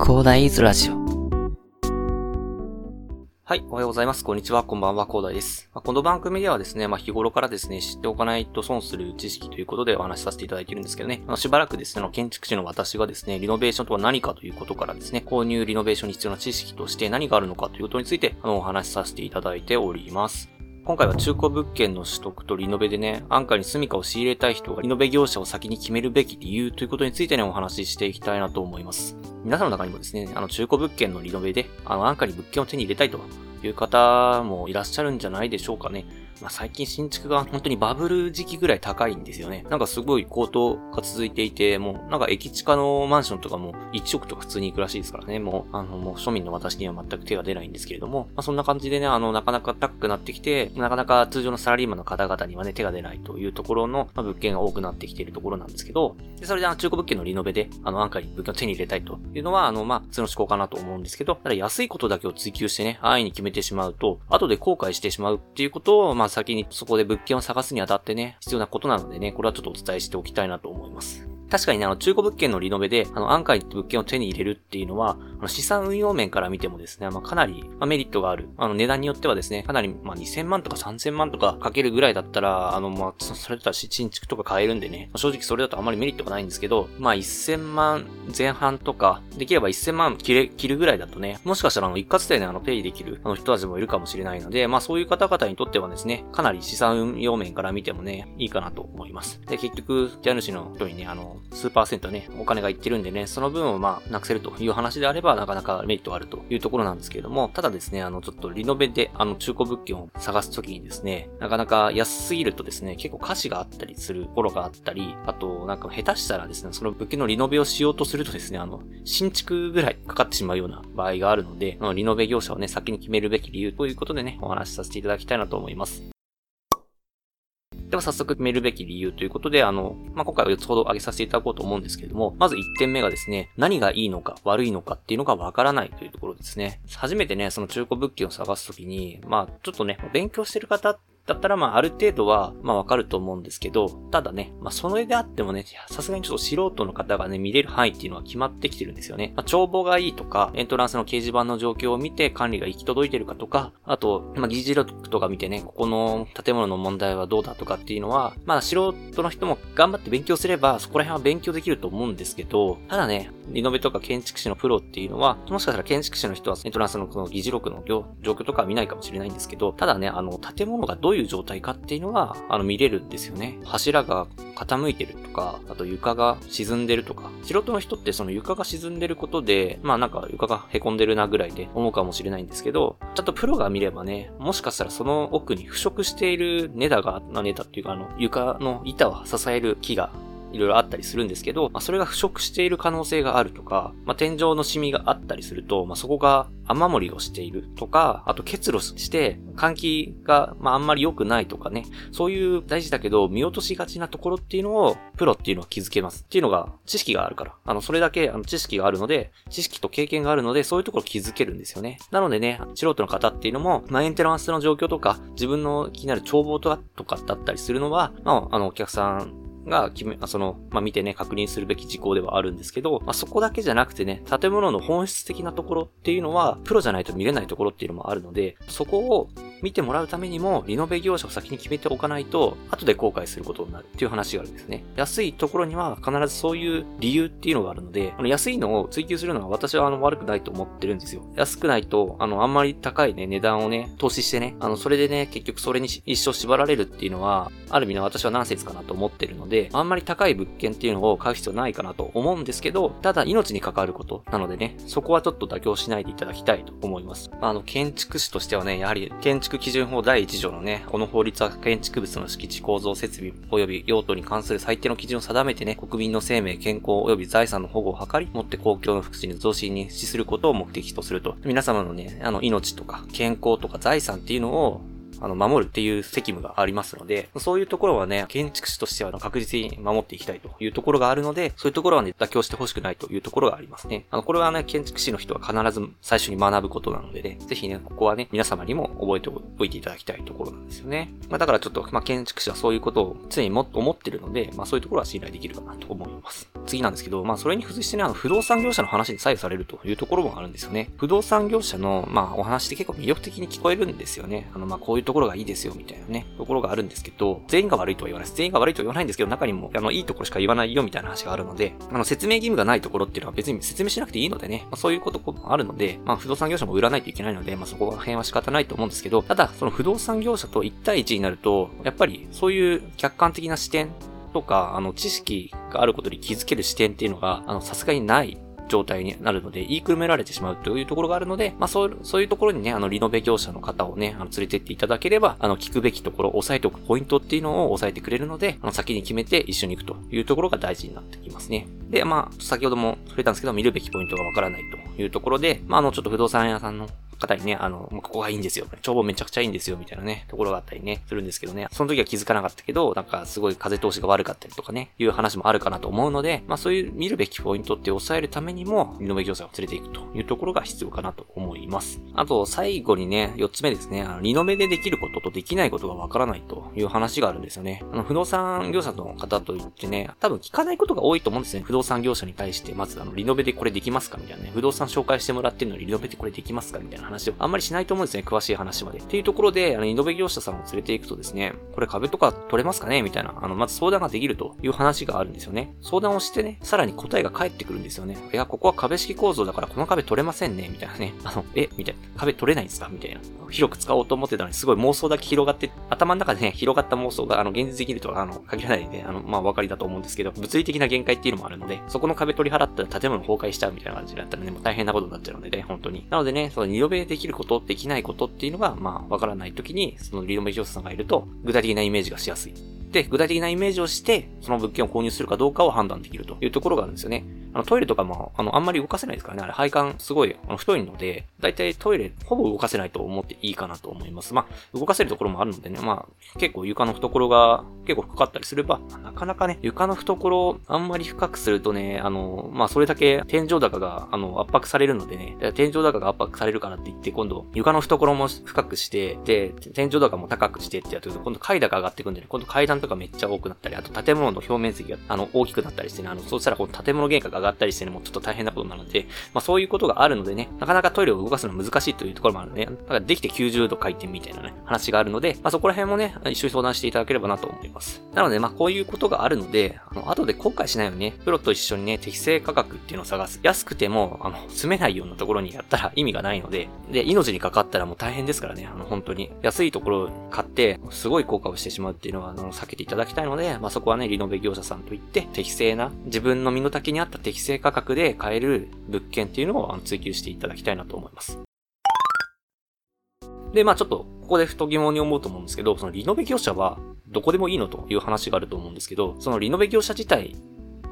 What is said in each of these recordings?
広大イズラジオ。はい、おはようございます。こんにちは。こんばんは、広大です。まあ、この番組ではですね、まあ、日頃からですね、知っておかないと損する知識ということでお話しさせていただいているんですけどね、まあ、しばらくですね、建築士の私がですね、リノベーションとは何かということからですね、購入リノベーションに必要な知識として何があるのかということについて、あの、お話しさせていただいております。今回は中古物件の取得とリノベでね、安価に住処を仕入れたい人がリノベ業者を先に決めるべき理由ということについてね、お話ししていきたいなと思います。皆さんの中にもですね、あの中古物件のリノベで、あの安価に物件を手に入れたいという方もいらっしゃるんじゃないでしょうかね。まあ、最近新築が本当にバブル時期ぐらい高いんですよね。なんかすごい高騰が続いていて、もうなんか駅地下のマンションとかも1億とか普通に行くらしいですからね。もう、あの、もう庶民の私には全く手が出ないんですけれども、まあ、そんな感じでね、あの、なかなか高くなってきて、なかなか通常のサラリーマンの方々にはね、手が出ないというところの、まあ、物件が多くなってきているところなんですけど、でそれであの中古物件のリノベで、あの、安価に物件を手に入れたいというのは、あの、まあ、普通の思考かなと思うんですけど、ただ安いことだけを追求してね、安易に決めてしまうと、後で後悔してしまうっていうことを、まあ、ま先にそこで物件を探すにあたってね、必要なことなのでね、これはちょっとお伝えしておきたいなと思います。確かにね、あの、中古物件のリノベで、あの、安価に物件を手に入れるっていうのは、あの資産運用面から見てもですね、まあ、かなり、まあ、メリットがある。あの、値段によってはですね、かなり、まあ、2000万とか3000万とかかけるぐらいだったら、あの、まあ、それだったら新築とか買えるんでね、正直それだとあまりメリットがないんですけど、まあ、1000万前半とか、できれば1000万切れ、切るぐらいだとね、もしかしたらあの、一括でね、あの、ペイできる、あの、人たちもいるかもしれないので、まあ、そういう方々にとってはですね、かなり資産運用面から見てもね、いいかなと思います。で、結局、家主の人にね、あの、数パーセントね、お金がいってるんでね、その分をまあ、なくせるという話であれば、なかなかメリットがあるというところなんですけれども、ただですね、あの、ちょっとリノベで、あの、中古物件を探すときにですね、なかなか安すぎるとですね、結構歌詞があったりするところがあったり、あと、なんか下手したらですね、その物件のリノベをしようとするとですね、あの、新築ぐらいかかってしまうような場合があるので、のリノベ業者をね、先に決めるべき理由ということでね、お話しさせていただきたいなと思います。では早速決めるべき理由ということで、あの、まあ、今回は4つほど挙げさせていただこうと思うんですけれども、まず1点目がですね、何がいいのか悪いのかっていうのがわからないというところですね。初めてね、その中古物件を探すときに、まあ、ちょっとね、勉強してる方だったら、まあ、ある程度は、まあ、わかると思うんですけど、ただね、まあ、それであってもね、さすがにちょっと素人の方がね、見れる範囲っていうのは決まってきてるんですよね。まあ、帳簿がいいとか、エントランスの掲示板の状況を見て管理が行き届いてるかとか、あと、まあ、議事録とか見てね、ここの建物の問題はどうだとかっていうのは、まあ、素人の人も頑張って勉強すれば、そこら辺は勉強できると思うんですけど、ただね、リノベとか建築士のプロっていうのは、もしかしたら建築士の人はエントランスのこの議事録の状況とか見ないかもしれないんですけど、ただね、あの、建物がどういう状態かっていうのは、あの、見れるんですよね。柱が傾いてるとか、あと床が沈んでるとか。素人の人ってその床が沈んでることで、まあなんか床が凹んでるなぐらいで思うかもしれないんですけど、ちょっとプロが見ればね、もしかしたらその奥に腐食しているネダが、ネダっていうかあの、床の板を支える木がいろいろあったりするんですけど、まあ、それが腐食している可能性があるとか、まあ、天井のシミがあったりすると、まあ、そこが雨漏りをしているとか、あと結露して、換気が、まあ、あんまり良くないとかね、そういう大事だけど、見落としがちなところっていうのを、プロっていうのは気づけます。っていうのが、知識があるから。あの、それだけ、あの、知識があるので、知識と経験があるので、そういうところ気づけるんですよね。なのでね、素人の方っていうのも、まあ、エンテランスの状況とか、自分の気になる帳簿とかだったりするのは、まあ、あの、お客さんが決め、その、まあ、見てね、確認するべき事項ではあるんですけど、まあ、そこだけじゃなくてね、建物の本質的なところっていうのは、プロじゃないと見れないところっていうのもあるので、そこを見てもらうためにも、リノベ業者を先に決めておかないと、後で後悔することになるっていう話があるんですね。安いところには必ずそういう理由っていうのがあるので、あの安いのを追求するのは私はあの悪くないと思ってるんですよ。安くないと、あの、あんまり高いね、値段をね、投資してね、あの、それでね、結局それに一生縛られるっていうのは、ある意味の私はナンセンスかなと思ってるので、であんまり高い物件っていうのを買う必要ないかなと思うんですけど、ただ命に関わることなのでね、そこはちょっと妥協しないでいただきたいと思います。あの、建築士としてはね、やはり建築基準法第1条のね、この法律は建築物の敷地構造設備及び用途に関する最低の基準を定めてね、国民の生命、健康及び財産の保護を図り、もって公共の福祉に増進に資することを目的とすると。皆様のね、あの、命とか健康とか財産っていうのをあの、守るっていう責務がありますので、そういうところはね、建築士としては確実に守っていきたいというところがあるので、そういうところはね、妥協してほしくないというところがありますね。あの、これはね、建築士の人は必ず最初に学ぶことなのでね、ぜひね、ここはね、皆様にも覚えておいていただきたいところなんですよね。まあ、だからちょっと、まあ、建築士はそういうことを常にもっと思ってるので、まあ、そういうところは信頼できるかなと思います。次なんですけど、まあそれに付随してね、あの不動産業者の話に左右されるというところもあるんですよね。不動産業者の、まあお話って結構魅力的に聞こえるんですよね。あの、まあこういうところがいいですよみたいなね、ところがあるんですけど、全員が悪いとは言わないです。全員が悪いとは言わないんですけど、中にも、あの、いいところしか言わないよみたいな話があるので、あの、説明義務がないところっていうのは別に説明しなくていいのでね、まあ、そういうこともあるので、まあ不動産業者も売らないといけないので、まあそこら辺は仕方ないと思うんですけど、ただ、その不動産業者と1対1になると、やっぱりそういう客観的な視点とか、あの、知識があることに気づける視点っていうのが、あの、さすがにない状態になるので、言いくるめられてしまうというところがあるので、まあそう、そういうところにね、あの、リノベ業者の方をね、あの、連れてっていただければ、あの、聞くべきところ、押さえておくポイントっていうのを押さえてくれるので、あの、先に決めて一緒に行くというところが大事になってきますね。で、まあ、先ほども触れたんですけど、見るべきポイントがわからないというところで、まあ、あの、ちょっと不動産屋さんの方にね、あの、ここがいいんですよ。帳簿めちゃくちゃいいんですよ、みたいなね、ところがあったりね、するんですけどね。その時は気づかなかったけど、なんかすごい風通しが悪かったりとかね、いう話もあるかなと思うので、まあそういう見るべきポイントって抑えるためにも、リノベ業者を連れていくというところが必要かなと思います。あと、最後にね、4つ目ですね、あの、リノベでできることとできないことがわからないという話があるんですよね。あの、不動産業者の方と言ってね、多分聞かないことが多いと思うんですね。不動産業者に対して、まずあの、リノベでこれできますかみたいなね、不動産紹介してもらってるのにリノベでこれできますかみたいな話をあんまりしないと思うんですね。詳しい話まで。っていうところで、あの、イノベ業者さんを連れて行くとですね、これ壁とか取れますかね？みたいな、あの、まず相談ができるという話があるんですよね。相談をしてね、さらに答えが返ってくるんですよね。いや、ここは壁式構造だからこの壁取れませんね？みたいなね。あの、え？みたいな。壁取れないんですか？みたいな。広く使おうと思ってたのに、すごい妄想だけ広がって、頭の中でね、広がった妄想が、あの、現実できるとは、あの、限らないんで、あの、まあ、お分かりだと思うんですけど、物理的な限界っていうのもあるので、そこの壁取り払ったら建物崩壊しちゃうみたいな感じだったらね、もう大変なことになっちゃうのでね、本当に。なのでね、その、二度目できること、できないことっていうのが、まあ、わからない時に、そのリノベ業者さんがいると、具体的なイメージがしやすい。で、具体的なイメージをして、その物件を購入するかどうかを判断できるというところがあるんですよね。あの、トイレとかも、あの、あんまり動かせないですからね。あれ、配管すごい、あの、太いので、だいたいトイレ、ほぼ動かせないと思っていいかなと思います。まあ、動かせるところもあるのでね、まあ、結構床の懐が結構深かったりすれば、なかなかね、床の懐あんまり深くするとね、あの、まあ、それだけ天井高が、あの、圧迫されるのでね、天井高が圧迫されるからって言って、今度、床の懐も深くして、で、天井高も高くしてってやってると、今度階段が上がっていくんでね、今度階段とかめっちゃ多くなったり、あと建物の表面積が、あの、大きくなったりしてね、あの、そうしたらこの建物原価ががったりしてね、もうちょっと大変なことなので、まあそういうことがあるのでね、なかなかトイレを動かすの難しいというところもあるので、だからできて90度回転みたいなね、話があるので、まあそこら辺もね、一緒に相談していただければなと思います。なので、まあこういうことがあるので、あの、後で後悔しないようにね、プロと一緒にね、適正価格っていうのを探す。安くても、あの、住めないようなところにやったら 意味がないので、で、命にかかったらもう大変ですからね、あの、本当に。安いところを買って、すごい効果をしてしまうっていうのは、あの、避けていただきたいので、まあそこはね、リノベ業者さんといって、適正な、自分の身の丈に合った適正価格で買える物件っていうのを追求していただきたいなと思います。で、まあちょっと、ここでふと疑問に思うと思うんですけど、そのリノベ業者はどこでもいいのという話があると思うんですけど、そのリノベ業者自体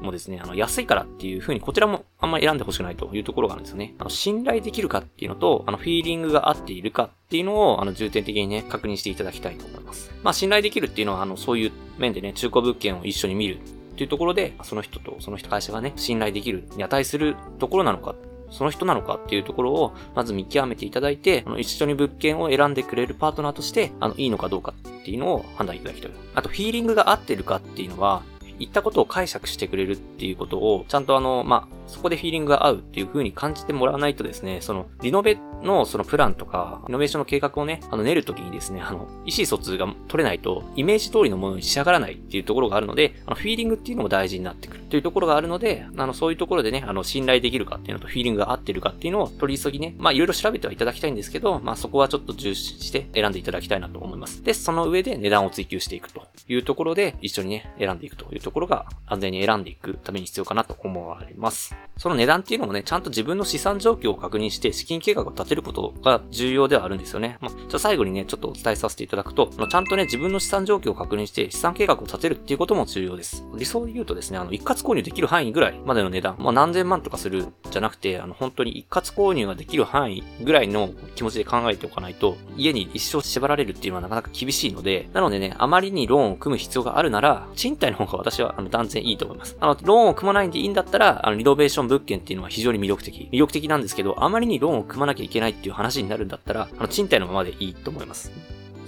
もですね、あの、安いからっていう風にこちらもあんまり選んでほしくないというところがあるんですよね。あの、信頼できるかっていうのと、あの、フィーリングが合っているかっていうのを、あの、重点的にね、確認していただきたいと思います。まあ、信頼できるっていうのは、あの、そういう面でね、中古物件を一緒に見るっていうところで、その人とその人会社がね、信頼できるに値するところなのか、その人なのかっていうところを、まず見極めていただいて、あの、一緒に物件を選んでくれるパートナーとして、あの、いいのかどうかっていうのを判断いただきたい。あと、フィーリングが合ってるかっていうのは、言ったことを解釈してくれるっていうことを、ちゃんとあの、まあ、そこでフィーリングが合うっていう風に感じてもらわないとですね、その、リノベのそのプランとか、リノベーションの計画をね、あの、練るときにですね、あの、意思疎通が取れないと、イメージ通りのものに仕上がらないっていうところがあるので、あの、フィーリングっていうのも大事になってくるというところがあるので、あの、そういうところでね、あの、信頼できるかっていうのと、フィーリングが合ってるかっていうのを取り急ぎね、まあ、いろいろ調べてはいただきたいんですけど、まあ、そこはちょっと重視して選んでいただきたいなと思います。で、その上で値段を追求していくというところで、一緒にね、選んでいくというところが、安全に選んでいくために必要かなと思われます。その値段っていうのもね、ちゃんと自分の資産状況を確認して資金計画を立てることが重要ではあるんですよね。まあ、じゃあ最後にね、ちょっとお伝えさせていただくと、ちゃんとね、自分の資産状況を確認して資産計画を立てるっていうことも重要です。理想で言うとですね、あの、一括購入できる範囲ぐらいまでの値段、まあ、何千万とかするじゃなくて、あの、本当に一括購入ができる範囲ぐらいの気持ちで考えておかないと、家に一生縛られるっていうのはなかなか厳しいので、なのでね、あまりにローンを組む必要があるなら、賃貸の方が私はあの断然いいと思います。あの、ローンを組まないんでいいんだったら、あの、リノベーション物件っていうのは非常に魅力的。魅力的なんですけど、あまりにローンを組まなきゃいけないっていう話になるんだったら、あの、賃貸のままでいいと思います。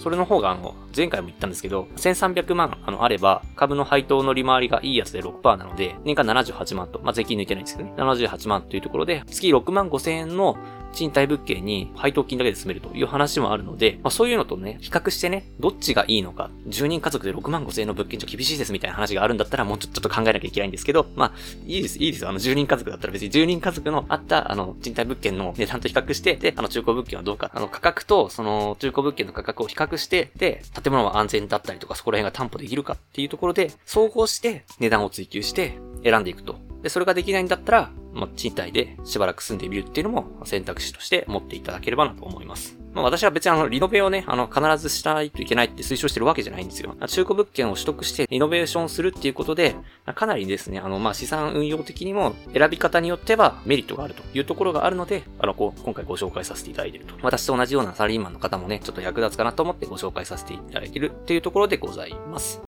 それの方があの、前回も言ったんですけど、1300万あのあれば、株の配当の利回りがいいやつで6%なので、年間78万と、まあ、税金抜いてないんですけどね、78万というところで、月6万5千円の賃貸物件に配当金だけで住めるという話もあるので、まあ、そういうのとね、比較してね、どっちがいいのか、10人家族で6万5千円の物件じゃ厳しいですみたいな話があるんだったら、もうちょっと考えなきゃいけないんですけど、まあ、いいです、いいですよ。あの、10人家族だったら別に10人家族のあった、あの、賃貸物件の値段と比較して、で、あの、中古物件はどうか、あの、価格と、その、中古物件の価格を比較して、で、建物は安全だったりとか、そこら辺が担保できるかっていうところで、総合して値段を追求して選んでいくと。で、それができないんだったら、まあ、賃貸でしばらく住んでみるっていうのも選択肢として持っていただければなと思います。まあ、私は別にあの、リノベをね、あの、必ずしないといけないって推奨してるわけじゃないんですよ。中古物件を取得してリノベーションするっていうことで、かなりですね、あの、まあ、資産運用的にも選び方によってはメリットがあるというところがあるので、あの、こう、今回ご紹介させていただいていると。私と同じようなサラリーマンの方もね、ちょっと役立つかなと思ってご紹介させていただいているっていうところでございます。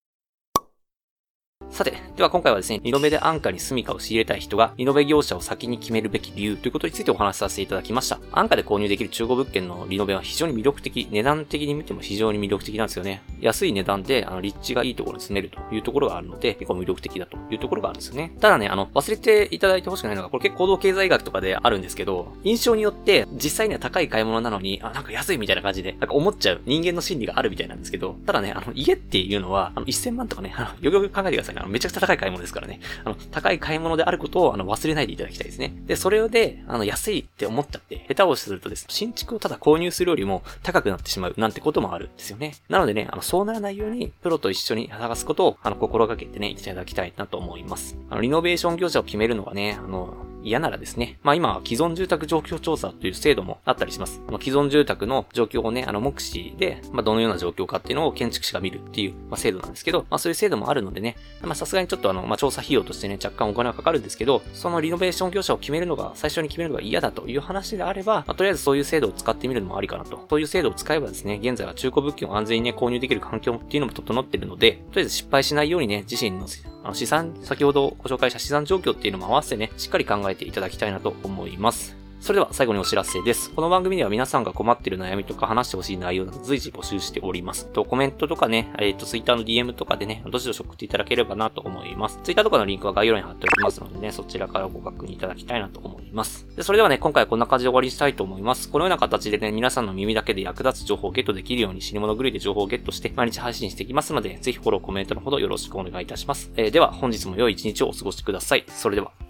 さて、では今回はですね、リノベで安価に住処を仕入れたい人が、リノベ業者を先に決めるべき理由ということについてお話しさせていただきました。安価で購入できる中古物件のリノベは非常に魅力的、値段的に見ても非常に魅力的なんですよね。安い値段で、あの、立地がいいところに住めるというところがあるので、結構魅力的だというところがあるんですよね。ただね、あの、忘れていただいてほしくないのが、これ結構行動経済学とかであるんですけど、印象によって実際には高い買い物なのに、あ、なんか安いみたいな感じで、なんか思っちゃう人間の心理があるみたいなんですけど、ただね、あの、家っていうのは、あの、1000万とかね、あの、よくよく考えてくださいね。の、めちゃくちゃ高い買い物ですからね。あの、高い買い物であることを、あの、忘れないでいただきたいですね。で、それで、あの、安いって思っちゃって、下手をするとですね、新築をただ購入するよりも高くなってしまうなんてこともあるんですよね。なのでね、あの、そうならないように、プロと一緒に探すことを、あの、心がけてね、いただきたいなと思います。あの、リノベーション業者を決めるのはね、あの、嫌ならですね、まあ今は既存住宅状況調査という制度もあったりします。あ既存住宅の状況をね、あの目視で、まあどのような状況かっていうのを建築士が見るっていう、まあ、制度なんですけど、まあそういう制度もあるのでね、まあさすがにちょっとあの、まあ調査費用としてね、若干お金はかかるんですけど、そのリノベーション業者を決めるのが、最初に決めるのが嫌だという話であれば、まあ、とりあえずそういう制度を使ってみるのもありかなと。そういう制度を使えばですね、現在は中古物件を安全にね、購入できる環境っていうのも整ってるので、とりあえず失敗しないようにね、自身のあの資産、先ほどご紹介した資産状況っていうのも合わせてね、しっかり考ええていただきたいなと思います。それでは最後にお知らせです。この番組では皆さんが困っている悩みとか話してほしい内容など随時募集しております。とコメントとかね、えっ、ー、と、Twitter の DM とかでね、どしどし送っていただければなと思います。Twitter とかのリンクは概要欄に貼っておきますのでね、そちらからご確認いただきたいなと思います。でそれではね、今回はこんな感じで終わりにしたいと思います。このような形でね、皆さんの耳だけで役立つ情報をゲットできるように死に物狂いで情報をゲットして毎日配信していきますので、ぜひフォロー、コメントのほどよろしくお願いいたします。えー、では、本日も良い一日をお過ごしください。それでは。